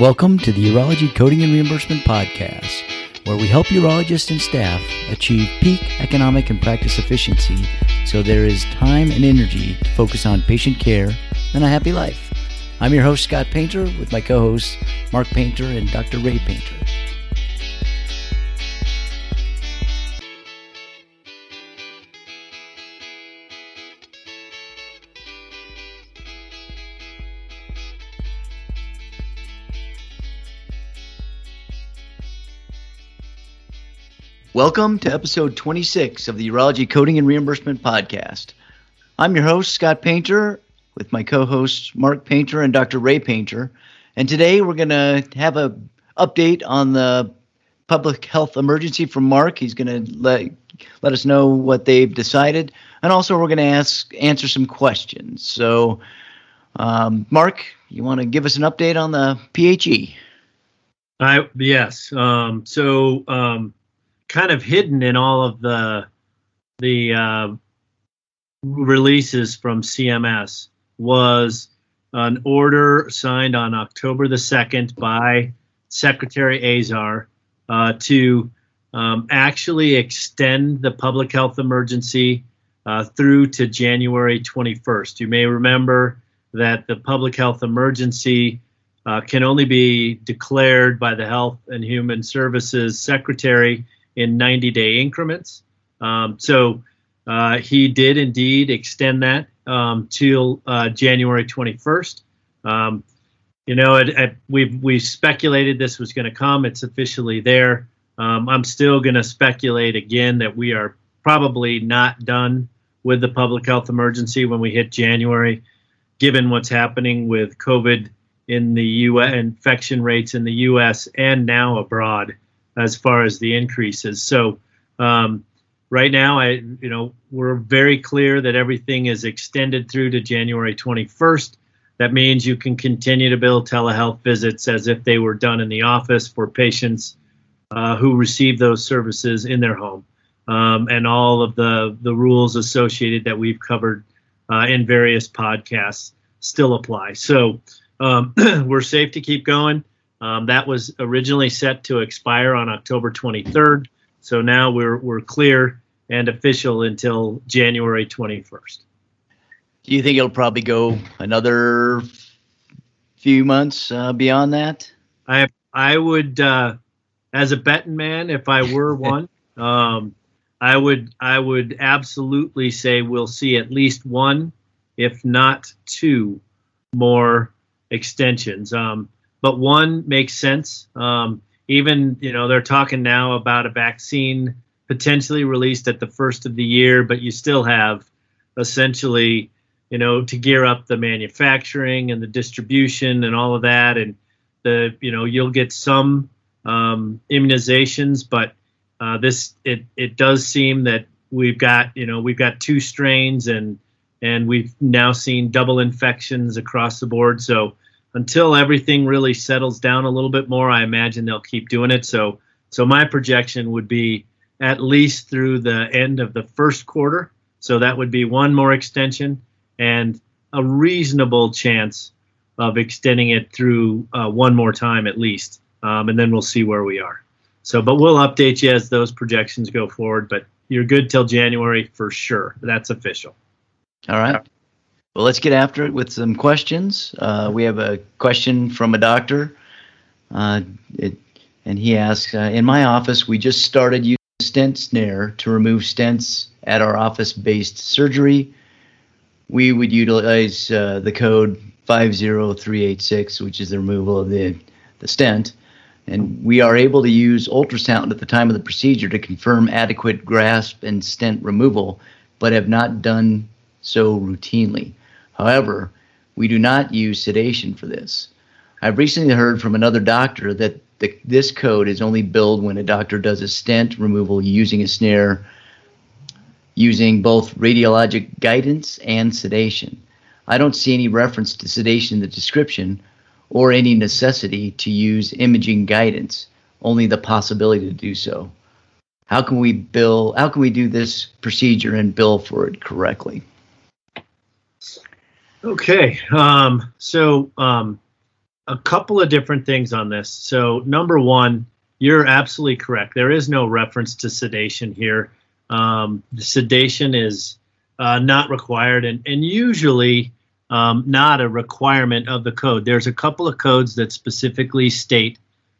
Welcome to the Urology Coding and Reimbursement Podcast, where we help urologists and staff achieve peak economic and practice efficiency so there is time and energy to focus on patient care and a happy life. I'm your host, Scott Painter, with my co hosts, Mark Painter and Dr. Ray Painter. Welcome to episode 26 of the Urology Coding and Reimbursement Podcast. I'm your host, Scott Painter, with my co-hosts Mark Painter and Dr. Ray Painter. And today we're going to have a update on the public health emergency from Mark. He's going to let let us know what they've decided, and also we're going to ask answer some questions. So, um, Mark, you want to give us an update on the PHE? I yes. Um, so um, kind of hidden in all of the the uh, releases from CMS was an order signed on October the 2nd by Secretary Azar uh, to um, actually extend the public health emergency uh, through to January 21st. You may remember that the public health emergency uh, can only be declared by the Health and Human Services Secretary in 90 day increments. Um, so uh, he did indeed extend that um, till uh, January 21st. Um, you know, it, it, we've we speculated this was going to come. It's officially there. Um, I'm still going to speculate again that we are probably not done with the public health emergency when we hit January, given what's happening with COVID in the U.S. infection rates in the U.S. and now abroad as far as the increases. So um, right now, I you know we're very clear that everything is extended through to January 21st. That means you can continue to bill telehealth visits as if they were done in the office for patients uh, who receive those services in their home, um, and all of the the rules associated that we've covered uh, in various podcasts still apply. So um, we're safe to keep going. Um, that was originally set to expire on October 23rd. So now we're, we're clear and official until January 21st. Do you think it'll probably go another few months uh, beyond that? I I would, uh, as a betting man, if I were one, um, I would I would absolutely say we'll see at least one, if not two, more extensions. Um, but one makes sense. Um, even you know they're talking now about a vaccine potentially released at the first of the year, but you still have essentially you know to gear up the manufacturing and the distribution and all of that, and the you know you'll get some um, immunizations, but uh, this it it does seem that we've got you know we've got two strains and and we've now seen double infections across the board, so until everything really settles down a little bit more, I imagine they'll keep doing it. So, so my projection would be at least through the end of the first quarter. So that would be one more extension and a reasonable chance of extending it through uh, one more time at least, um, and then we'll see where we are. So, but we'll update you as those projections go forward. But you're good till January for sure. That's official. All right. Well, let's get after it with some questions. Uh, we have a question from a doctor, uh, it, and he asks uh, In my office, we just started using stent snare to remove stents at our office based surgery. We would utilize uh, the code 50386, which is the removal of the, the stent. And we are able to use ultrasound at the time of the procedure to confirm adequate grasp and stent removal, but have not done so routinely. However, we do not use sedation for this. I've recently heard from another doctor that the, this code is only billed when a doctor does a stent removal using a snare using both radiologic guidance and sedation. I don't see any reference to sedation in the description or any necessity to use imaging guidance, only the possibility to do so. How can we bill how can we do this procedure and bill for it correctly? Okay. Um, so um, a couple of different things on this. So, number one, you're absolutely correct. There is no reference to sedation here. Um, the sedation is uh, not required, and, and usually um, not a requirement of the code. There's a couple of codes that specifically state,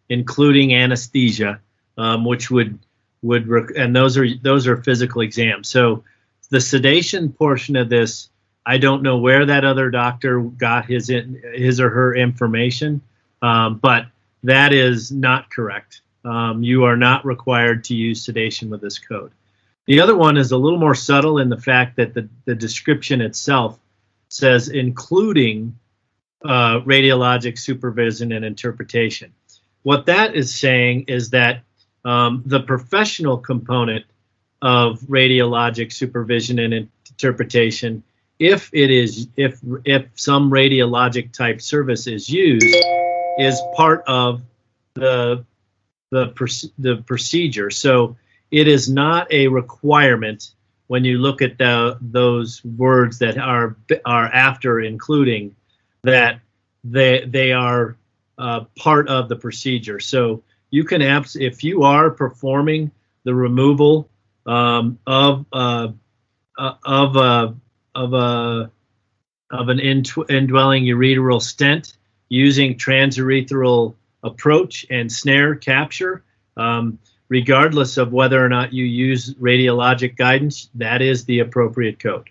including anesthesia, um, which would would rec- and those are those are physical exams. So the sedation portion of this, I don't know where that other doctor got his his or her information, um, but that is not correct. Um, you are not required to use sedation with this code. The other one is a little more subtle in the fact that the, the description itself says including uh, radiologic supervision and interpretation. What that is saying is that um, the professional component of radiologic supervision and interpretation, if it is if if some radiologic type service is used, is part of the the the procedure. So it is not a requirement when you look at the, those words that are are after including that they they are uh, part of the procedure. So you can abs- if you are performing the removal um, of uh, uh, of a of a of an indwelling ureteral stent using transurethral approach and snare capture. Um, regardless of whether or not you use radiologic guidance, that is the appropriate code.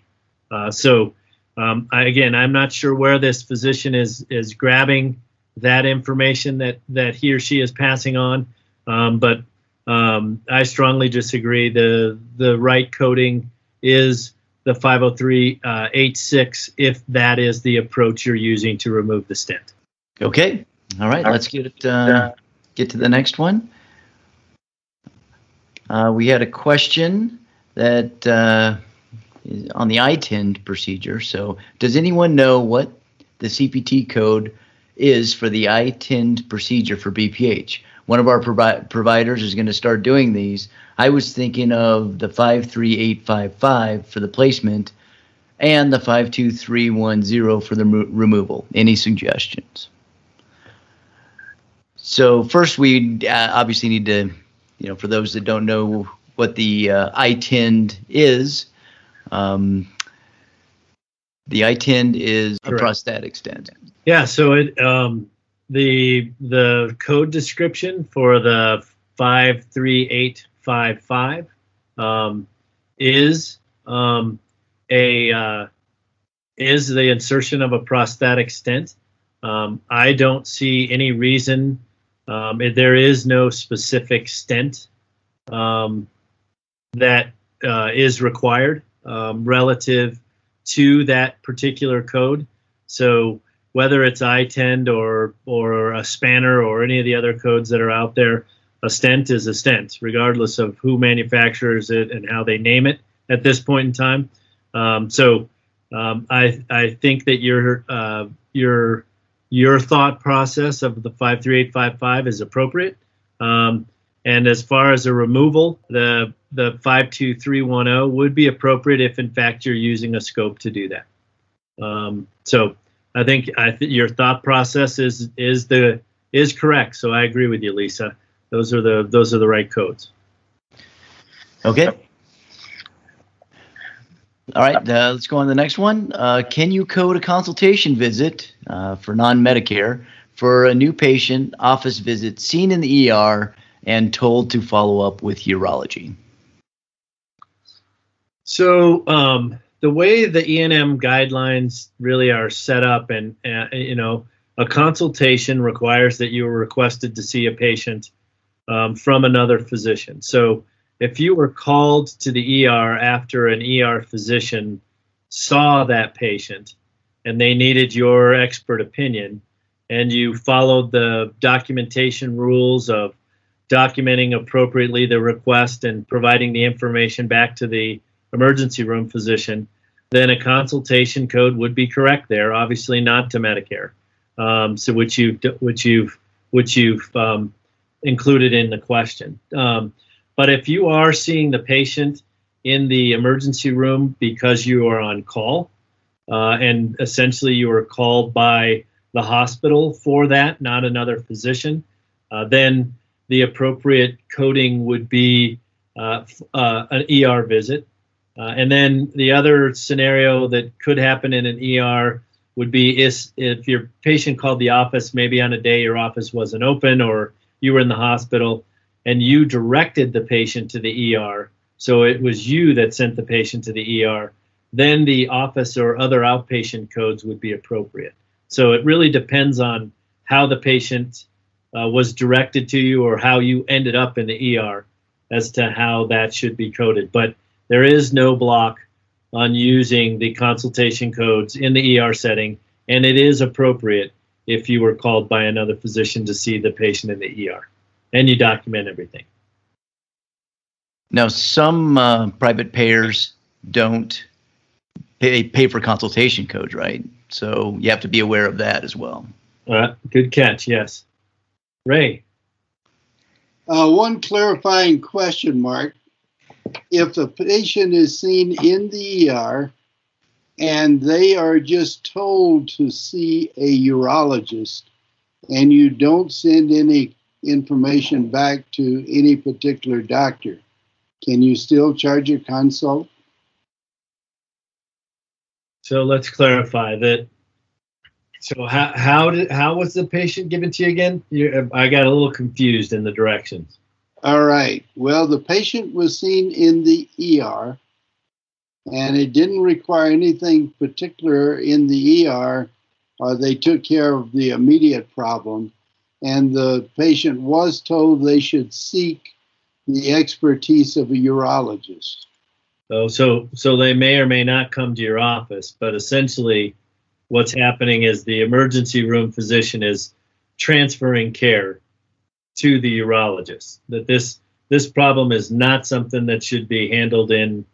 Uh, so, um, I, again, I'm not sure where this physician is is grabbing that information that that he or she is passing on, um, but um, I strongly disagree. the The right coding is the 50386 uh, if that is the approach you're using to remove the stent. Okay, all right. Let's get it. Uh, get to the next one. Uh, we had a question that uh, on the iTind procedure. So, does anyone know what the CPT code is for the iTind procedure for BPH? One of our provi- providers is going to start doing these. I was thinking of the 53855 for the placement and the 52310 for the re- removal. Any suggestions? So, first, we uh, obviously need to you know, for those that don't know what the uh, iTind is, um, the iTind is a prostatic stent. Yeah, so it um, the the code description for the five three eight five five um, is um, a uh, is the insertion of a prostatic stent. Um, I don't see any reason um, there is no specific stent um, that uh, is required um, relative to that particular code. So whether it's iTind or or a spanner or any of the other codes that are out there, a stent is a stent, regardless of who manufactures it and how they name it at this point in time. Um, so um, I I think that your uh, your your thought process of the 53855 is appropriate. Um, and as far as a removal, the the 52310 would be appropriate if in fact you're using a scope to do that. Um, so I think I th- your thought process is is the is correct. So I agree with you, Lisa. Those are the those are the right codes. Okay. All right, uh, let's go on to the next one. Uh, can you code a consultation visit uh, for non Medicare for a new patient office visit seen in the ER and told to follow up with urology? So, um, the way the E&M guidelines really are set up, and uh, you know, a consultation requires that you are requested to see a patient um, from another physician. So, if you were called to the ER after an ER physician saw that patient and they needed your expert opinion, and you followed the documentation rules of documenting appropriately the request and providing the information back to the emergency room physician, then a consultation code would be correct there. Obviously, not to Medicare, um, so which you which you've which you've um, included in the question. Um, but if you are seeing the patient in the emergency room because you are on call, uh, and essentially you are called by the hospital for that, not another physician, uh, then the appropriate coding would be uh, uh, an ER visit. Uh, and then the other scenario that could happen in an ER would be if, if your patient called the office, maybe on a day your office wasn't open or you were in the hospital and you directed the patient to the ER. So it was you that sent the patient to the ER. Then the office or other outpatient codes would be appropriate. So it really depends on how the patient uh, was directed to you or how you ended up in the ER as to how that should be coded. But there is no block on using the consultation codes in the ER setting, and it is appropriate if you were called by another physician to see the patient in the ER and you document everything. Now, some uh, private payers don't pay, pay for consultation codes, right? So you have to be aware of that as well. Uh, good catch, yes. Ray. Uh, one clarifying question, Mark. If the patient is seen in the ER and they are just told to see a urologist and you don't send any information back to any particular doctor, can you still charge a consult? So let's clarify that so how how did how was the patient given to you again? You, I got a little confused in the directions. All right. Well, the patient was seen in the ER, and it didn't require anything particular in the ER. Uh, they took care of the immediate problem, and the patient was told they should seek the expertise of a urologist. Oh, so so they may or may not come to your office, but essentially what's happening is the emergency room physician is transferring care to the urologist. That this this problem is not something that should be handled in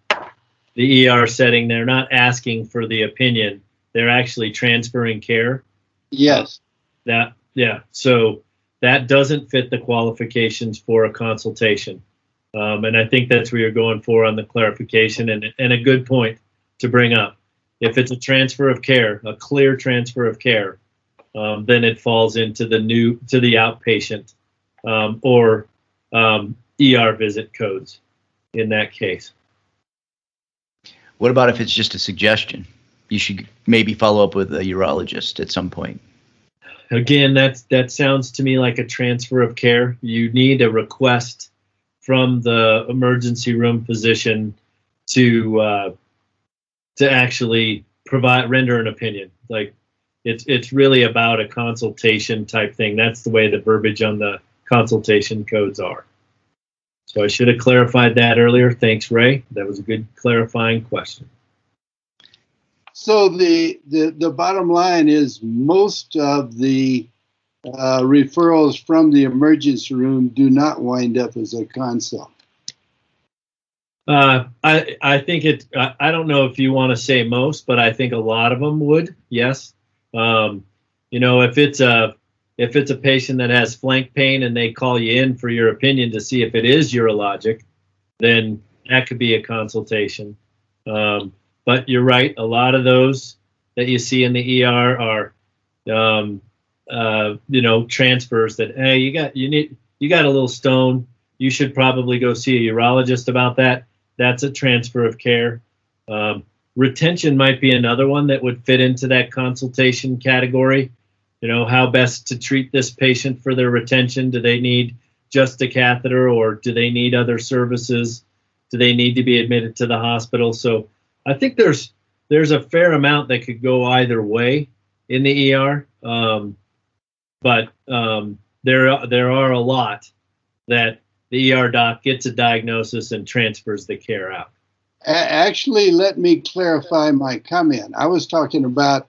the ER setting. They're not asking for the opinion. They're actually transferring care. Yes. That yeah. So that doesn't fit the qualifications for a consultation. Um, and I think that's where you're going for on the clarification and, and a good point to bring up if it's a transfer of care, a clear transfer of care, um, then it falls into the new to the outpatient um, or um, ER visit codes in that case. What about if it's just a suggestion? You should maybe follow up with a urologist at some point. Again, that's that sounds to me like a transfer of care. You need a request from the emergency room physician to uh, to actually provide render an opinion. Like it's it's really about a consultation type thing. That's the way the verbiage on the consultation codes are. So I should have clarified that earlier. Thanks, Ray. That was a good clarifying question. So the the, the bottom line is most of the uh, referrals from the emergency room do not wind up as a consult. Uh, I I think it. I I don't know if you want to say most, but I think a lot of them would. Yes. Um, you know, if it's a if it's a patient that has flank pain and they call you in for your opinion to see if it is urologic, then that could be a consultation. Um, but you're right. A lot of those that you see in the ER are, um, uh, you know, transfers that hey, you got you need you got a little stone. You should probably go see a urologist about that that's a transfer of care. Um, retention might be another one that would fit into that consultation category. You know, how best to treat this patient for their retention? Do they need just a catheter or do they need other services? Do they need to be admitted to the hospital? So I think there's there's a fair amount that could go either way in the ER. Um, but um, there there are a lot that the ER doc gets a diagnosis and transfers the care out. Actually, let me clarify my comment. I was talking about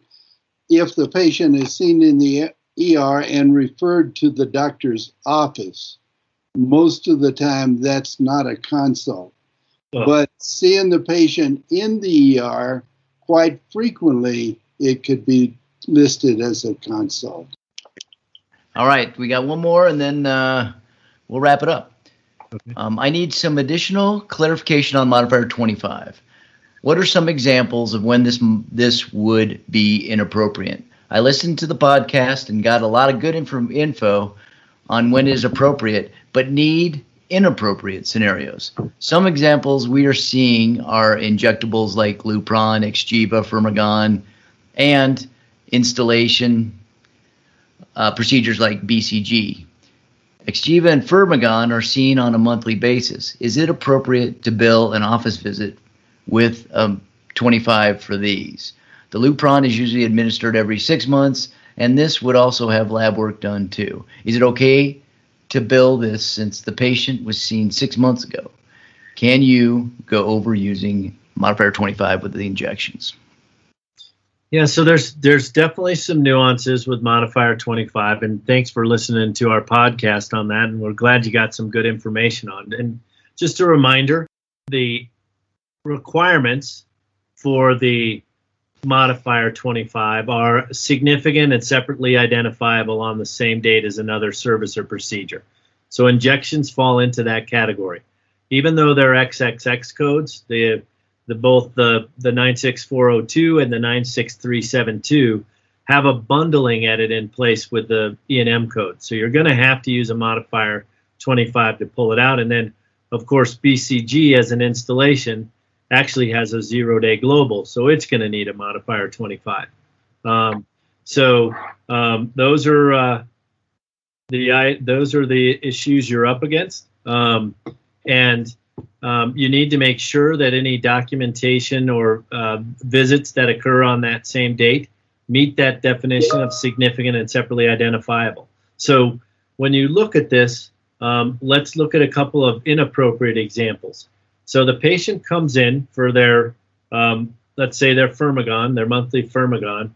if the patient is seen in the ER and referred to the doctor's office. Most of the time, that's not a consult. Oh. But seeing the patient in the ER, quite frequently, it could be listed as a consult. All right, we got one more, and then uh, we'll wrap it up. Okay. Um, I need some additional clarification on modifier 25. What are some examples of when this this would be inappropriate? I listened to the podcast and got a lot of good info, info on when it is appropriate, but need inappropriate scenarios. Some examples we are seeing are injectables like Lupron, Xgeva, Firmagon, and instillation uh, procedures like BCG. Xgeva and Firmagon are seen on a monthly basis. Is it appropriate to bill an office visit with um, 25 for these? The Lupron is usually administered every six months, and this would also have lab work done too. Is it okay to bill this since the patient was seen six months ago? Can you go over using modifier 25 with the injections? Yeah, so there's there's definitely some nuances with modifier 25 and thanks for listening to our podcast on that and we're glad you got some good information on. It. And just a reminder, the requirements for the modifier 25 are significant and separately identifiable on the same date as another service or procedure. So injections fall into that category. Even though they're XXX codes, the the both the the 96402 and the 96372 have a bundling edit in place with the E&M code. So you're going to have to use a modifier 25 to pull it out and then of course BCG as an instillation actually has a zero day global, so it's going to need a modifier 25. Um, so um, those are uh, the I, those are the issues you're up against, um, and um, you need to make sure that any documentation or uh, visits that occur on that same date meet that definition of significant and separately identifiable. So when you look at this, um, let's look at a couple of inappropriate examples. So the patient comes in for their, um, let's say their Firmagon, their monthly Firmagon.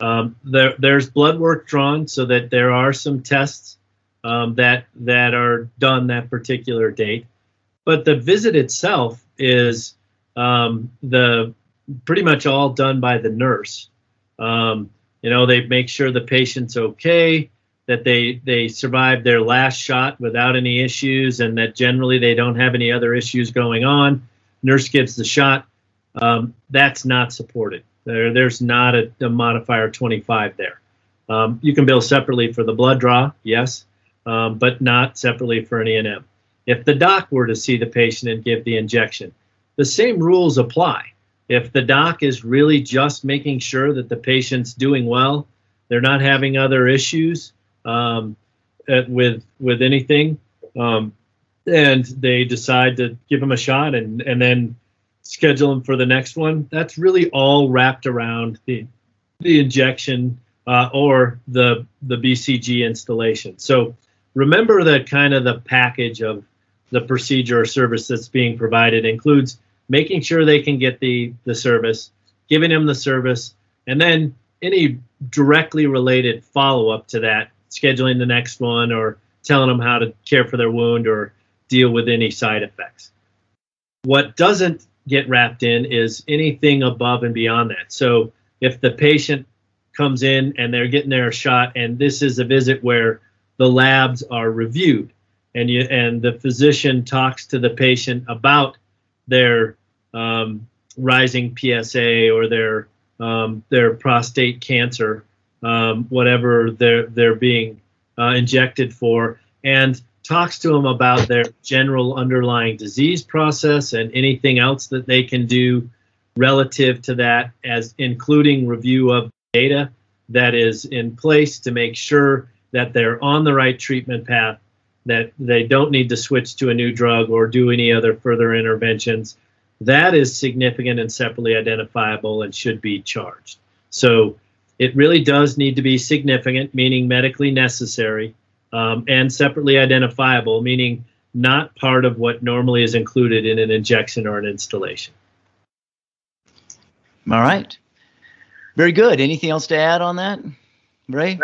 Um, there, there's blood work drawn so that there are some tests um, that that are done that particular date, but the visit itself is um, the pretty much all done by the nurse. Um, you know, they make sure the patient's okay that they they survived their last shot without any issues and that generally they don't have any other issues going on. Nurse gives the shot. Um, that's not supported. There, there's not a, a modifier 25 there. Um, you can bill separately for the blood draw yes um, but not separately for an E&M if the doc were to see the patient and give the injection the same rules apply. If the doc is really just making sure that the patient's doing well they're not having other issues um, at, with with anything, um, and they decide to give them a shot and and then schedule them for the next one. That's really all wrapped around the the injection uh, or the the BCG instillation. So remember that kind of the package of the procedure or service that's being provided includes making sure they can get the the service, giving them the service, and then any directly related follow up to that scheduling the next one or telling them how to care for their wound or deal with any side effects. What doesn't get wrapped in is anything above and beyond that. So if the patient comes in and they're getting their shot and this is a visit where the labs are reviewed and you and the physician talks to the patient about their um, rising PSA or their um, their prostate cancer um, whatever they're they're being uh, injected for, and talks to them about their general underlying disease process and anything else that they can do relative to that, as including review of data that is in place to make sure that they're on the right treatment path, that they don't need to switch to a new drug or do any other further interventions. That is significant and separately identifiable and should be charged. So it really does need to be significant, meaning medically necessary, um, and separately identifiable, meaning not part of what normally is included in an injection or an instillation. All right. Very good. Anything else to add on that, Ray?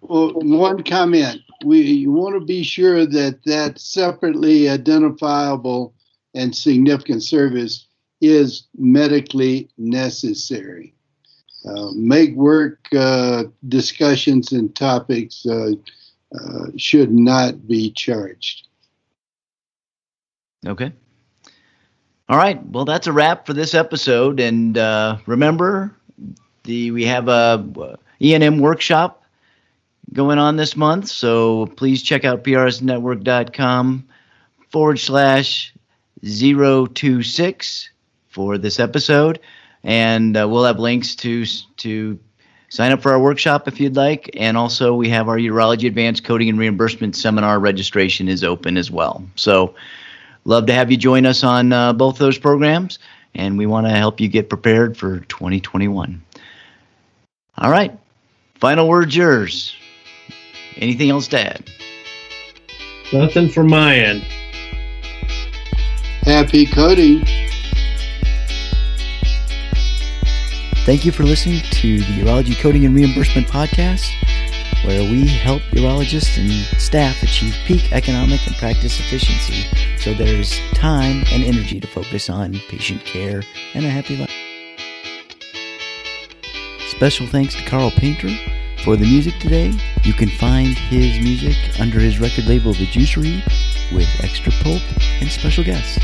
Well, one comment. We you want to be sure that that separately identifiable and significant service is medically necessary make work uh, discussions and topics uh, uh, should not be charged. Okay. All right. Well, that's a wrap for this episode. And uh, remember, the we have a E&M workshop going on this month. So please check out prsnetwork.com forward slash 026 for this episode. And uh, we'll have links to, to sign up for our workshop if you'd like. And also, we have our Urology Advanced Coding and Reimbursement Seminar registration is open as well. So, love to have you join us on uh, both those programs. And we want to help you get prepared for 2021. All right. Final words yours. Anything else to add? Nothing from my end. Happy coding. Thank you for listening to the Urology Coding and Reimbursement Podcast, where we help urologists and staff achieve peak economic and practice efficiency so there's time and energy to focus on patient care and a happy life. Special thanks to Carl Painter for the music today. You can find his music under his record label, The Juicery, with extra pulp and special guests.